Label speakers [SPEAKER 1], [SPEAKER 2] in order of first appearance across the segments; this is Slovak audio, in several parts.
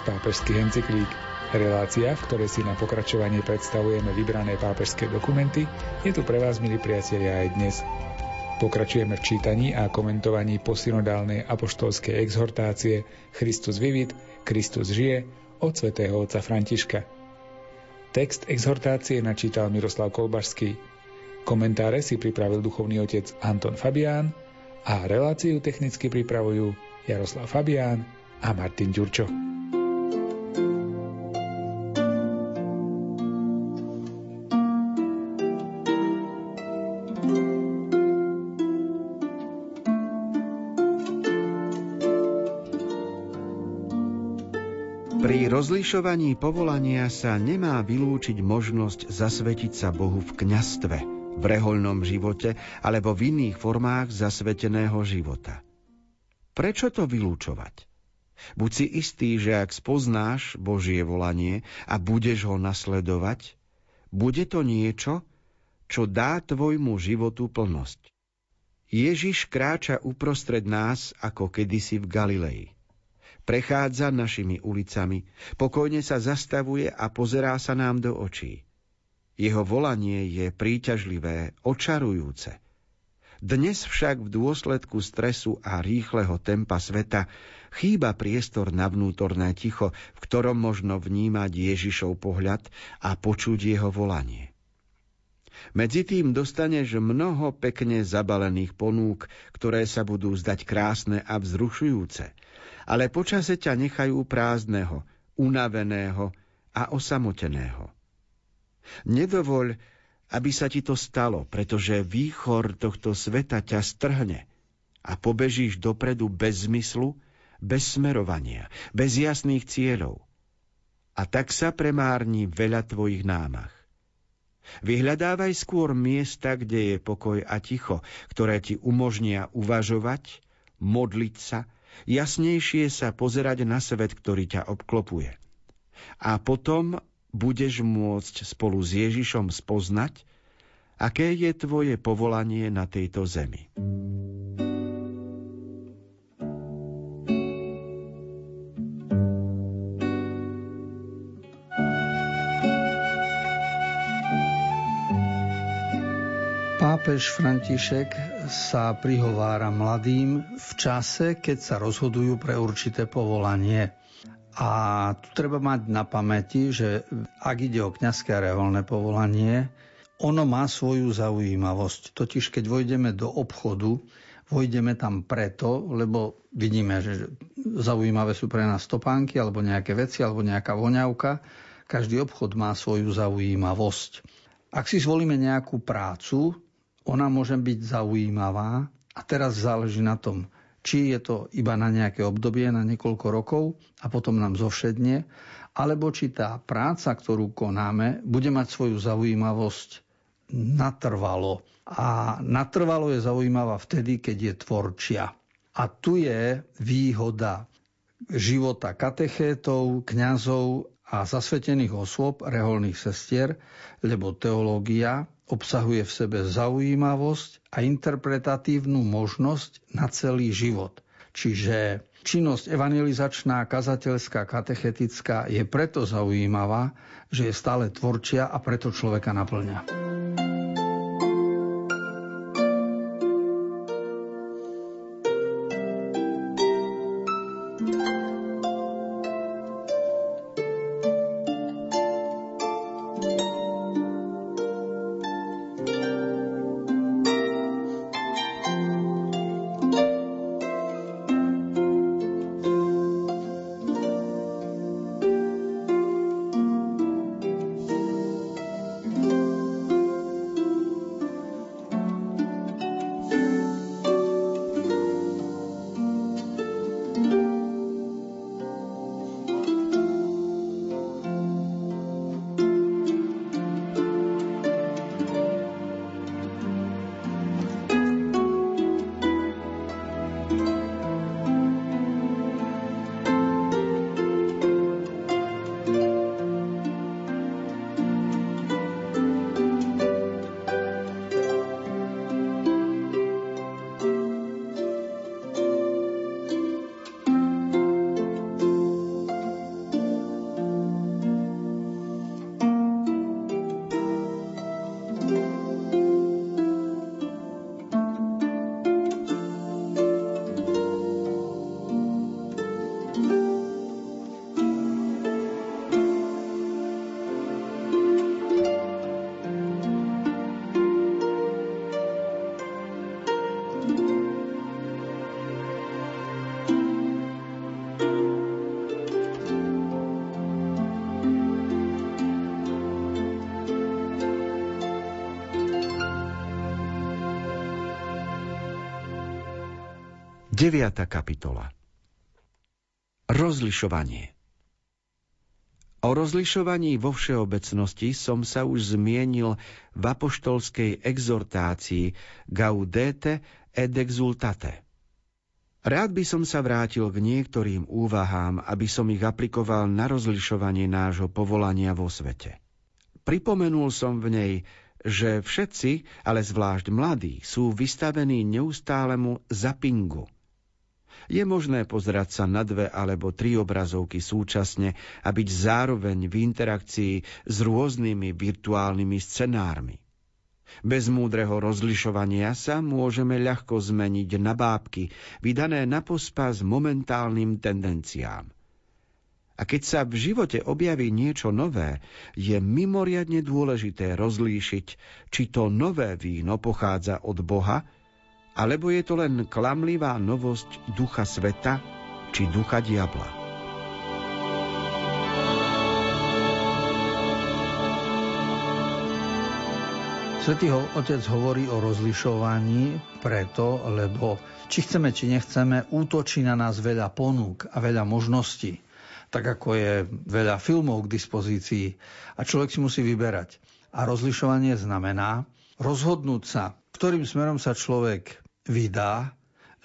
[SPEAKER 1] z pápežských encyklík Relácia, v ktorej si na pokračovanie predstavujeme vybrané pápežské dokumenty, je tu pre vás, milí priatelia, aj dnes. Pokračujeme v čítaní a komentovaní posynodálnej apoštolskej exhortácie Christus vivit, Kristus žije od svätého otca Františka. Text exhortácie načítal Miroslav Kolbašský. Komentáre si pripravil duchovný otec Anton Fabián a reláciu technicky pripravujú Jaroslav Fabián a Martin Ďurčo.
[SPEAKER 2] Rozlišovaní povolania sa nemá vylúčiť možnosť zasvetiť sa Bohu v kňastve, v rehoľnom živote alebo v iných formách zasveteného života. Prečo to vylúčovať? Buď si istý, že ak spoznáš Božie volanie a budeš ho nasledovať, bude to niečo, čo dá tvojmu životu plnosť. Ježiš kráča uprostred nás ako kedysi v Galilei. Prechádza našimi ulicami, pokojne sa zastavuje a pozerá sa nám do očí. Jeho volanie je príťažlivé, očarujúce. Dnes však v dôsledku stresu a rýchleho tempa sveta chýba priestor na vnútorné ticho, v ktorom možno vnímať Ježišov pohľad a počuť jeho volanie. Medzi tým dostaneš mnoho pekne zabalených ponúk, ktoré sa budú zdať krásne a vzrušujúce – ale počase ťa nechajú prázdneho, unaveného a osamoteného. Nedovoľ, aby sa ti to stalo, pretože výchor tohto sveta ťa strhne a pobežíš dopredu bez zmyslu, bez smerovania, bez jasných cieľov. A tak sa premárni veľa tvojich námach. Vyhľadávaj skôr miesta, kde je pokoj a ticho, ktoré ti umožnia uvažovať, modliť sa, jasnejšie sa pozerať na svet, ktorý ťa obklopuje. A potom budeš môcť spolu s Ježišom spoznať, aké je tvoje povolanie na tejto zemi.
[SPEAKER 3] Pápež František sa prihovára mladým v čase, keď sa rozhodujú pre určité povolanie. A tu treba mať na pamäti, že ak ide o kňazské a reholné povolanie, ono má svoju zaujímavosť. Totiž keď vojdeme do obchodu, vojdeme tam preto, lebo vidíme, že zaujímavé sú pre nás topánky alebo nejaké veci alebo nejaká voňavka. Každý obchod má svoju zaujímavosť. Ak si zvolíme nejakú prácu, ona môže byť zaujímavá a teraz záleží na tom, či je to iba na nejaké obdobie, na niekoľko rokov a potom nám zovšedne, alebo či tá práca, ktorú konáme, bude mať svoju zaujímavosť natrvalo. A natrvalo je zaujímavá vtedy, keď je tvorčia. A tu je výhoda života katechétov, kňazov a zasvetených osôb, reholných sestier, lebo teológia obsahuje v sebe zaujímavosť a interpretatívnu možnosť na celý život. Čiže činnosť evangelizačná, kazateľská, katechetická je preto zaujímavá, že je stále tvorčia a preto človeka naplňa.
[SPEAKER 2] 9. kapitola Rozlišovanie O rozlišovaní vo všeobecnosti som sa už zmienil v apoštolskej exhortácii Gaudete et exultate. Rád by som sa vrátil k niektorým úvahám, aby som ich aplikoval na rozlišovanie nášho povolania vo svete. Pripomenul som v nej, že všetci, ale zvlášť mladí, sú vystavení neustálemu zapingu – je možné pozerať sa na dve alebo tri obrazovky súčasne a byť zároveň v interakcii s rôznymi virtuálnymi scenármi. Bez múdreho rozlišovania sa môžeme ľahko zmeniť na bábky, vydané na pospas momentálnym tendenciám. A keď sa v živote objaví niečo nové, je mimoriadne dôležité rozlíšiť, či to nové víno pochádza od Boha, alebo je to len klamlivá novosť ducha sveta či ducha diabla.
[SPEAKER 3] Svetý Otec hovorí o rozlišovaní preto, lebo či chceme, či nechceme, útočí na nás veľa ponúk a veľa možností. Tak ako je veľa filmov k dispozícii a človek si musí vyberať. A rozlišovanie znamená rozhodnúť sa, ktorým smerom sa človek vydá,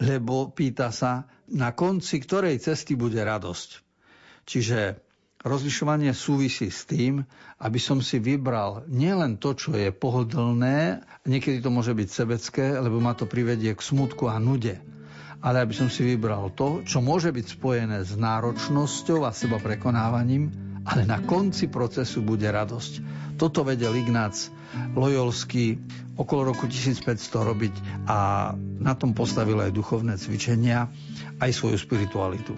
[SPEAKER 3] lebo pýta sa, na konci ktorej cesty bude radosť. Čiže rozlišovanie súvisí s tým, aby som si vybral nielen to, čo je pohodlné, niekedy to môže byť sebecké, lebo ma to privedie k smutku a nude, ale aby som si vybral to, čo môže byť spojené s náročnosťou a seba prekonávaním, ale na konci procesu bude radosť. Toto vedel Ignác Lojolský okolo roku 1500 robiť a na tom postavil aj duchovné cvičenia, aj svoju spiritualitu.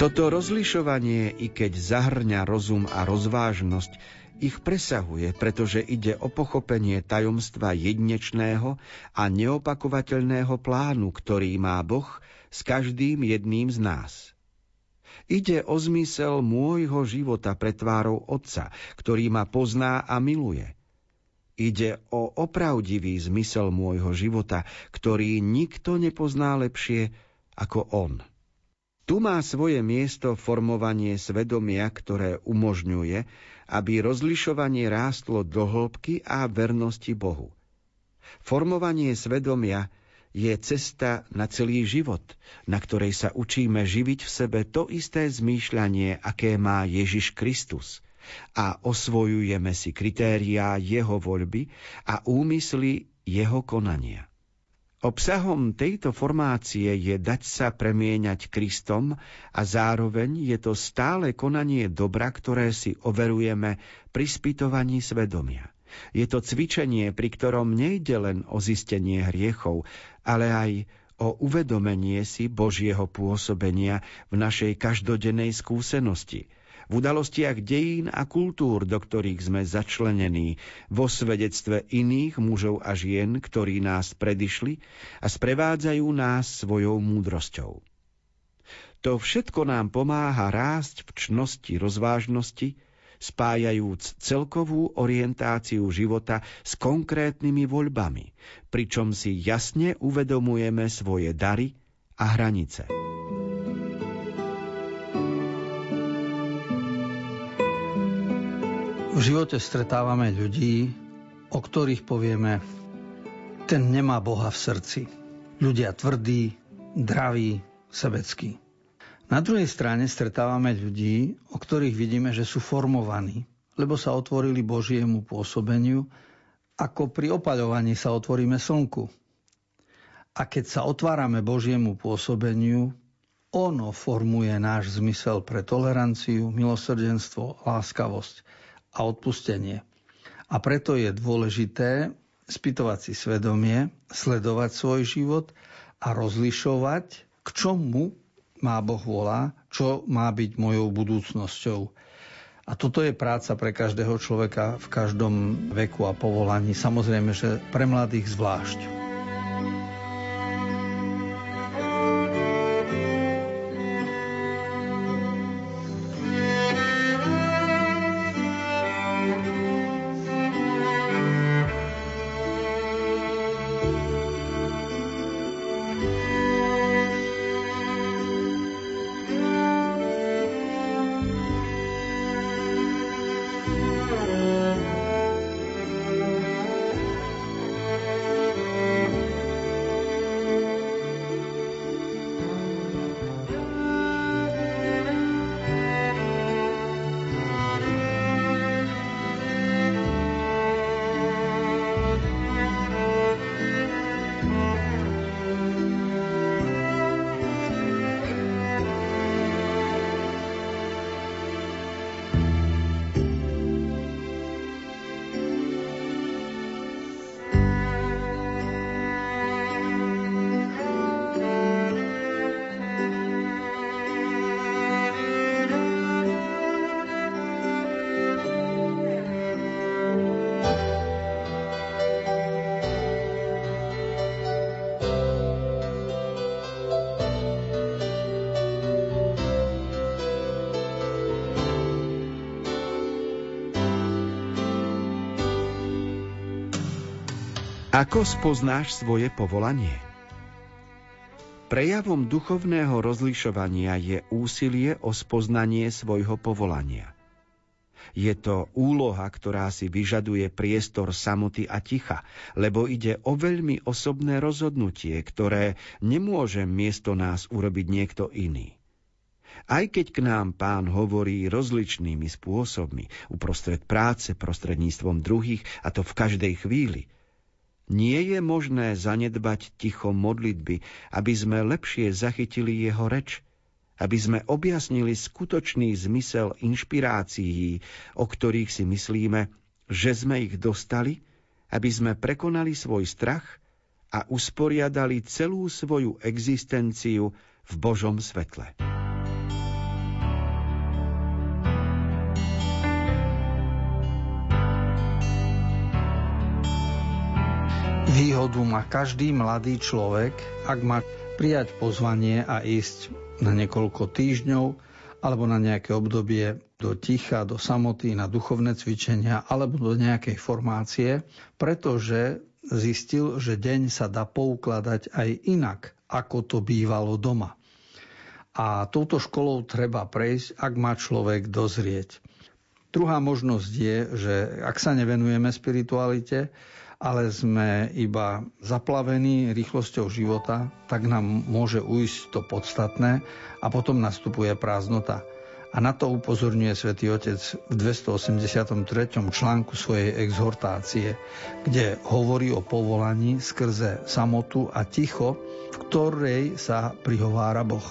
[SPEAKER 2] Toto rozlišovanie, i keď zahrňa rozum a rozvážnosť, ich presahuje, pretože ide o pochopenie tajomstva jednečného a neopakovateľného plánu, ktorý má Boh s každým jedným z nás. Ide o zmysel môjho života pre tvárou Otca, ktorý ma pozná a miluje. Ide o opravdivý zmysel môjho života, ktorý nikto nepozná lepšie ako On. Tu má svoje miesto formovanie svedomia, ktoré umožňuje, aby rozlišovanie rástlo do hĺbky a vernosti Bohu. Formovanie svedomia je cesta na celý život, na ktorej sa učíme živiť v sebe to isté zmýšľanie, aké má Ježiš Kristus a osvojujeme si kritériá jeho voľby a úmysly jeho konania. Obsahom tejto formácie je dať sa premieňať Kristom a zároveň je to stále konanie dobra, ktoré si overujeme pri spytovaní svedomia. Je to cvičenie, pri ktorom nejde len o zistenie hriechov, ale aj o uvedomenie si Božieho pôsobenia v našej každodennej skúsenosti, v udalostiach dejín a kultúr, do ktorých sme začlenení, vo svedectve iných mužov a žien, ktorí nás predišli a sprevádzajú nás svojou múdrosťou. To všetko nám pomáha rásť v čnosti rozvážnosti, spájajúc celkovú orientáciu života s konkrétnymi voľbami, pričom si jasne uvedomujeme svoje dary a hranice.
[SPEAKER 3] V živote stretávame ľudí, o ktorých povieme, ten nemá Boha v srdci. Ľudia tvrdí, draví, sebeckí. Na druhej strane stretávame ľudí, o ktorých vidíme, že sú formovaní, lebo sa otvorili Božiemu pôsobeniu, ako pri opaľovaní sa otvoríme slnku. A keď sa otvárame Božiemu pôsobeniu, ono formuje náš zmysel pre toleranciu, milosrdenstvo, láskavosť a odpustenie. A preto je dôležité spýtovať si svedomie, sledovať svoj život a rozlišovať, k čomu má Boh volá, čo má byť mojou budúcnosťou. A toto je práca pre každého človeka v každom veku a povolaní. Samozrejme, že pre mladých zvlášť.
[SPEAKER 2] Ako spoznáš svoje povolanie? Prejavom duchovného rozlišovania je úsilie o spoznanie svojho povolania. Je to úloha, ktorá si vyžaduje priestor samoty a ticha, lebo ide o veľmi osobné rozhodnutie, ktoré nemôže miesto nás urobiť niekto iný. Aj keď k nám pán hovorí rozličnými spôsobmi, uprostred práce, prostredníctvom druhých, a to v každej chvíli – nie je možné zanedbať ticho modlitby, aby sme lepšie zachytili jeho reč, aby sme objasnili skutočný zmysel inšpirácií, o ktorých si myslíme, že sme ich dostali, aby sme prekonali svoj strach a usporiadali celú svoju existenciu v Božom svetle.
[SPEAKER 3] Výhodu má každý mladý človek, ak má prijať pozvanie a ísť na niekoľko týždňov alebo na nejaké obdobie do ticha, do samoty, na duchovné cvičenia alebo do nejakej formácie, pretože zistil, že deň sa dá poukladať aj inak, ako to bývalo doma. A touto školou treba prejsť, ak má človek dozrieť. Druhá možnosť je, že ak sa nevenujeme spiritualite, ale sme iba zaplavení rýchlosťou života, tak nám môže ujsť to podstatné a potom nastupuje prázdnota. A na to upozorňuje svätý Otec v 283. článku svojej exhortácie, kde hovorí o povolaní skrze samotu a ticho, v ktorej sa prihovára Boh.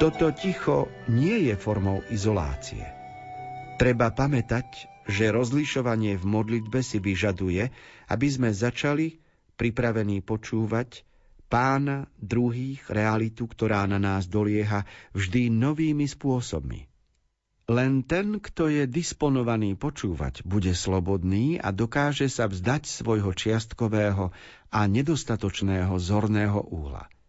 [SPEAKER 2] Toto ticho nie je formou izolácie. Treba pamätať, že rozlišovanie v modlitbe si vyžaduje, aby sme začali pripravení počúvať pána druhých realitu, ktorá na nás dolieha vždy novými spôsobmi. Len ten, kto je disponovaný počúvať, bude slobodný a dokáže sa vzdať svojho čiastkového a nedostatočného zorného úhla –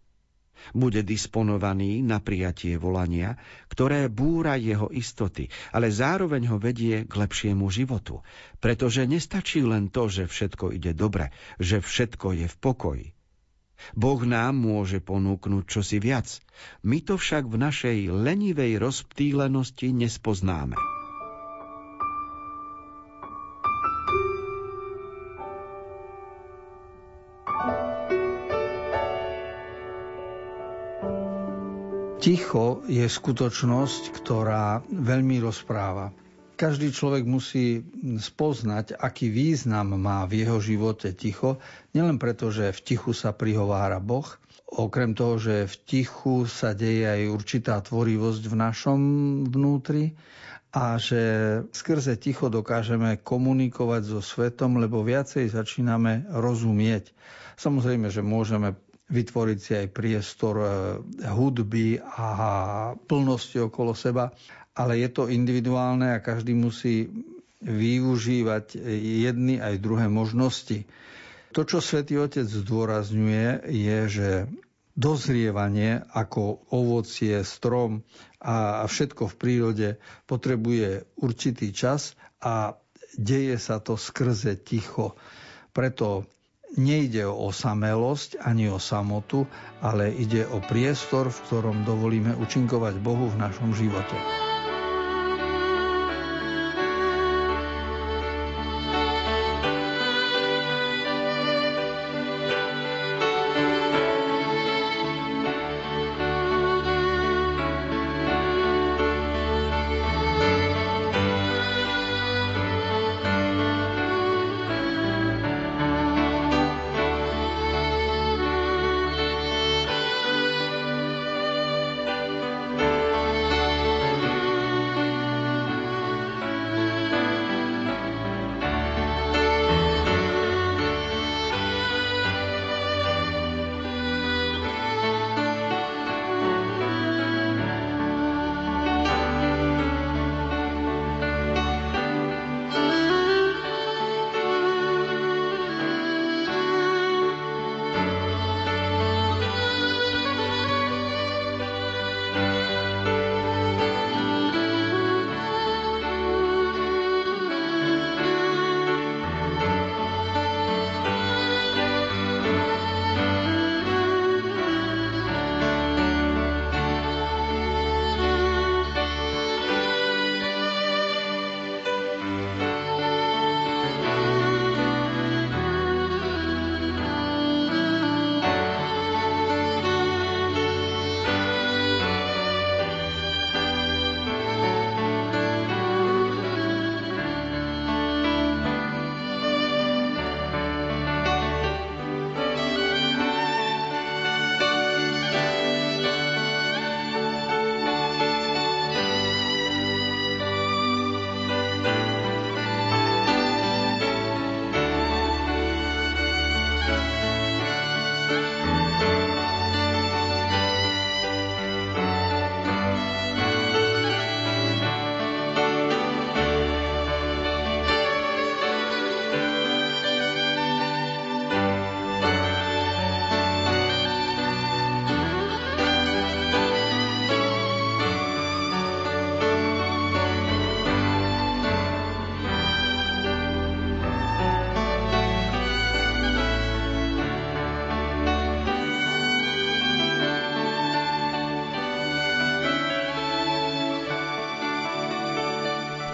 [SPEAKER 2] bude disponovaný na prijatie volania, ktoré búra jeho istoty, ale zároveň ho vedie k lepšiemu životu, pretože nestačí len to, že všetko ide dobre, že všetko je v pokoji. Boh nám môže ponúknuť čosi viac. My to však v našej lenivej rozptýlenosti nespoznáme.
[SPEAKER 3] Ticho je skutočnosť, ktorá veľmi rozpráva. Každý človek musí spoznať, aký význam má v jeho živote ticho, nielen preto, že v tichu sa prihovára Boh, okrem toho, že v tichu sa deje aj určitá tvorivosť v našom vnútri a že skrze ticho dokážeme komunikovať so svetom, lebo viacej začíname rozumieť. Samozrejme, že môžeme vytvoriť si aj priestor e, hudby a plnosti okolo seba, ale je to individuálne a každý musí využívať jedny aj druhé možnosti. To, čo svätý Otec zdôrazňuje, je, že dozrievanie ako ovocie, strom a všetko v prírode potrebuje určitý čas a deje sa to skrze ticho. Preto nejde o osamelosť ani o samotu, ale ide o priestor, v ktorom dovolíme učinkovať Bohu v našom živote.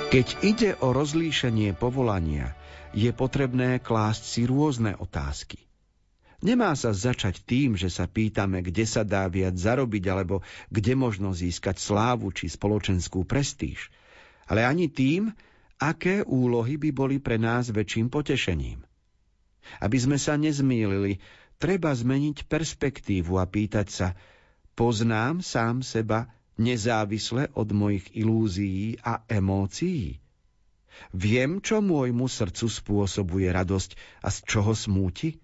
[SPEAKER 2] Keď ide o rozlíšenie povolania, je potrebné klásť si rôzne otázky. Nemá sa začať tým, že sa pýtame, kde sa dá viac zarobiť alebo kde možno získať slávu či spoločenskú prestíž, ale ani tým, aké úlohy by boli pre nás väčším potešením. Aby sme sa nezmýlili, treba zmeniť perspektívu a pýtať sa, poznám sám seba nezávisle od mojich ilúzií a emócií? Viem, čo môjmu srdcu spôsobuje radosť a z čoho smúti?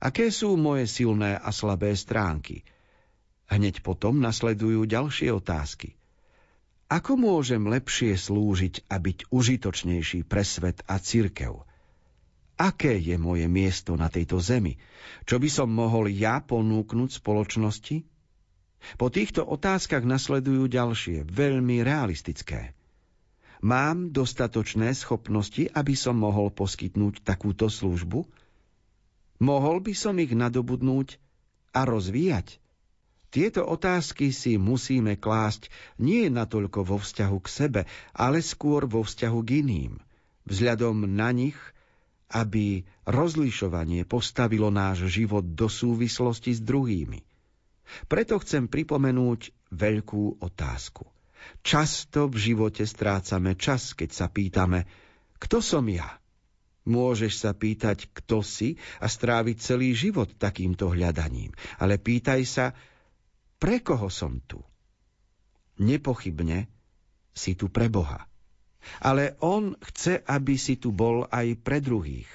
[SPEAKER 2] Aké sú moje silné a slabé stránky? Hneď potom nasledujú ďalšie otázky. Ako môžem lepšie slúžiť a byť užitočnejší pre svet a cirkev? Aké je moje miesto na tejto zemi? Čo by som mohol ja ponúknuť spoločnosti? Po týchto otázkach nasledujú ďalšie, veľmi realistické. Mám dostatočné schopnosti, aby som mohol poskytnúť takúto službu? Mohol by som ich nadobudnúť a rozvíjať? Tieto otázky si musíme klásť nie natoľko vo vzťahu k sebe, ale skôr vo vzťahu k iným. Vzhľadom na nich, aby rozlišovanie postavilo náš život do súvislosti s druhými. Preto chcem pripomenúť veľkú otázku. Často v živote strácame čas, keď sa pýtame, kto som ja? Môžeš sa pýtať, kto si a stráviť celý život takýmto hľadaním. Ale pýtaj sa, pre koho som tu? Nepochybne si tu pre Boha. Ale On chce, aby si tu bol aj pre druhých.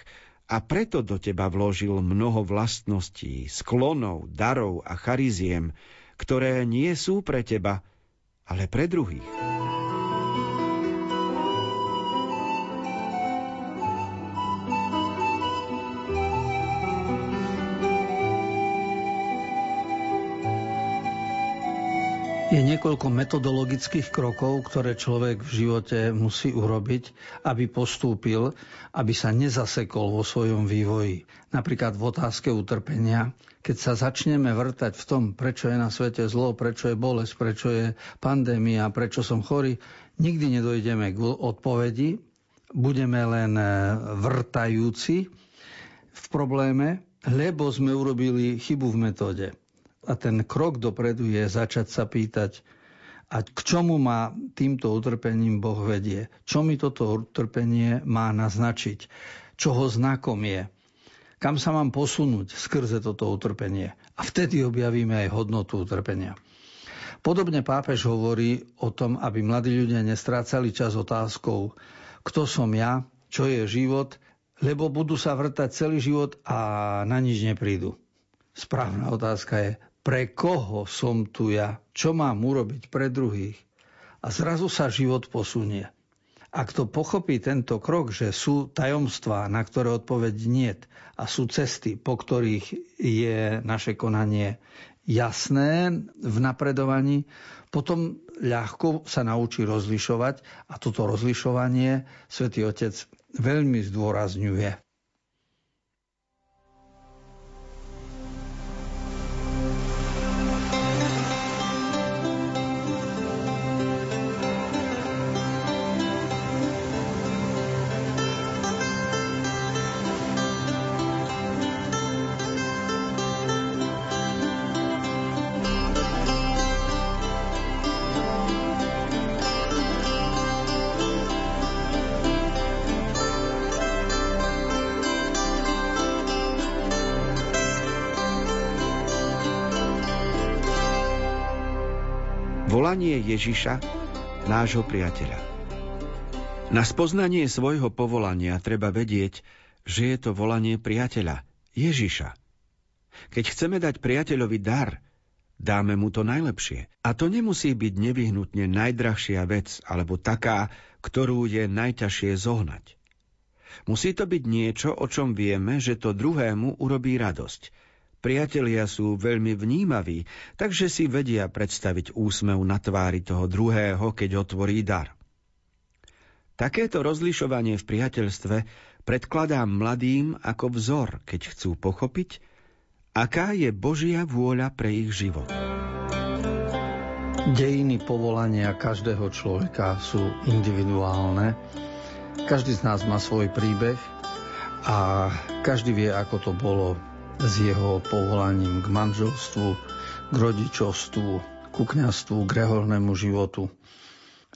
[SPEAKER 2] A preto do teba vložil mnoho vlastností, sklonov, darov a chariziem, ktoré nie sú pre teba, ale pre druhých.
[SPEAKER 3] Je niekoľko metodologických krokov, ktoré človek v živote musí urobiť, aby postúpil, aby sa nezasekol vo svojom vývoji. Napríklad v otázke utrpenia. Keď sa začneme vrtať v tom, prečo je na svete zlo, prečo je bolesť, prečo je pandémia, prečo som chorý, nikdy nedojdeme k odpovedi. Budeme len vrtajúci v probléme, lebo sme urobili chybu v metóde a ten krok dopredu je začať sa pýtať, a k čomu ma týmto utrpením Boh vedie? Čo mi toto utrpenie má naznačiť? Čoho znakom je? Kam sa mám posunúť skrze toto utrpenie? A vtedy objavíme aj hodnotu utrpenia. Podobne pápež hovorí o tom, aby mladí ľudia nestrácali čas otázkou, kto som ja, čo je život, lebo budú sa vrtať celý život a na nič neprídu. Správna otázka je, pre koho som tu ja, čo mám urobiť pre druhých. A zrazu sa život posunie. Ak to pochopí tento krok, že sú tajomstvá, na ktoré odpoveď niet a sú cesty, po ktorých je naše konanie jasné v napredovaní, potom ľahko sa naučí rozlišovať a toto rozlišovanie svätý Otec veľmi zdôrazňuje.
[SPEAKER 2] Volanie Ježiša, nášho priateľa. Na spoznanie svojho povolania treba vedieť, že je to volanie priateľa, Ježiša. Keď chceme dať priateľovi dar, dáme mu to najlepšie. A to nemusí byť nevyhnutne najdrahšia vec, alebo taká, ktorú je najťažšie zohnať. Musí to byť niečo, o čom vieme, že to druhému urobí radosť – Priatelia sú veľmi vnímaví, takže si vedia predstaviť úsmev na tvári toho druhého, keď otvorí dar. Takéto rozlišovanie v priateľstve predkladám mladým ako vzor, keď chcú pochopiť, aká je Božia vôľa pre ich život.
[SPEAKER 3] Dejiny povolania každého človeka sú individuálne. Každý z nás má svoj príbeh a každý vie, ako to bolo s jeho povolaním k manželstvu, k rodičovstvu, ku kniastvu, k reholnému životu.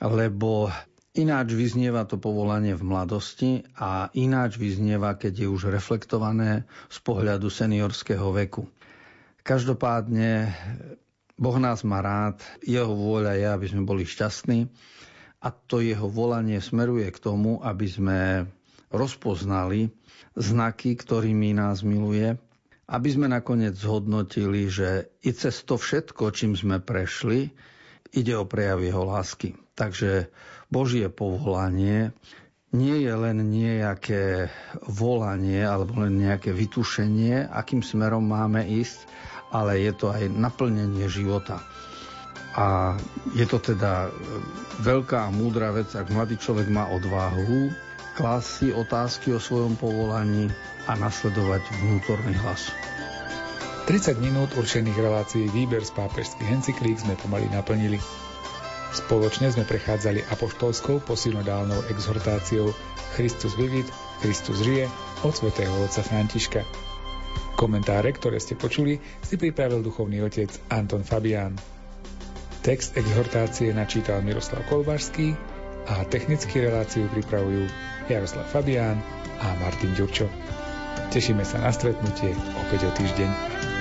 [SPEAKER 3] Lebo ináč vyznieva to povolanie v mladosti a ináč vyznieva, keď je už reflektované z pohľadu seniorského veku. Každopádne Boh nás má rád, jeho vôľa je, aby sme boli šťastní a to jeho volanie smeruje k tomu, aby sme rozpoznali znaky, ktorými nás miluje, aby sme nakoniec zhodnotili, že i cez to všetko, čím sme prešli, ide o prejav jeho lásky. Takže Božie povolanie nie je len nejaké volanie alebo len nejaké vytušenie, akým smerom máme ísť, ale je to aj naplnenie života. A je to teda veľká a múdra vec, ak mladý človek má odvahu klásť si otázky o svojom povolaní a nasledovať vnútorný hlas.
[SPEAKER 1] 30 minút určených relácií výber z pápežských encyklík sme pomaly naplnili. Spoločne sme prechádzali apoštolskou posynodálnou exhortáciou Christus vivit, Kristus žije od svätého otca Františka. Komentáre, ktoré ste počuli, si pripravil duchovný otec Anton Fabián. Text exhortácie načítal Miroslav Kolbašský a technický reláciu pripravujú Jaroslav Fabián a Martin Ďurčo. Tešíme sa na stretnutie opäť o týždeň.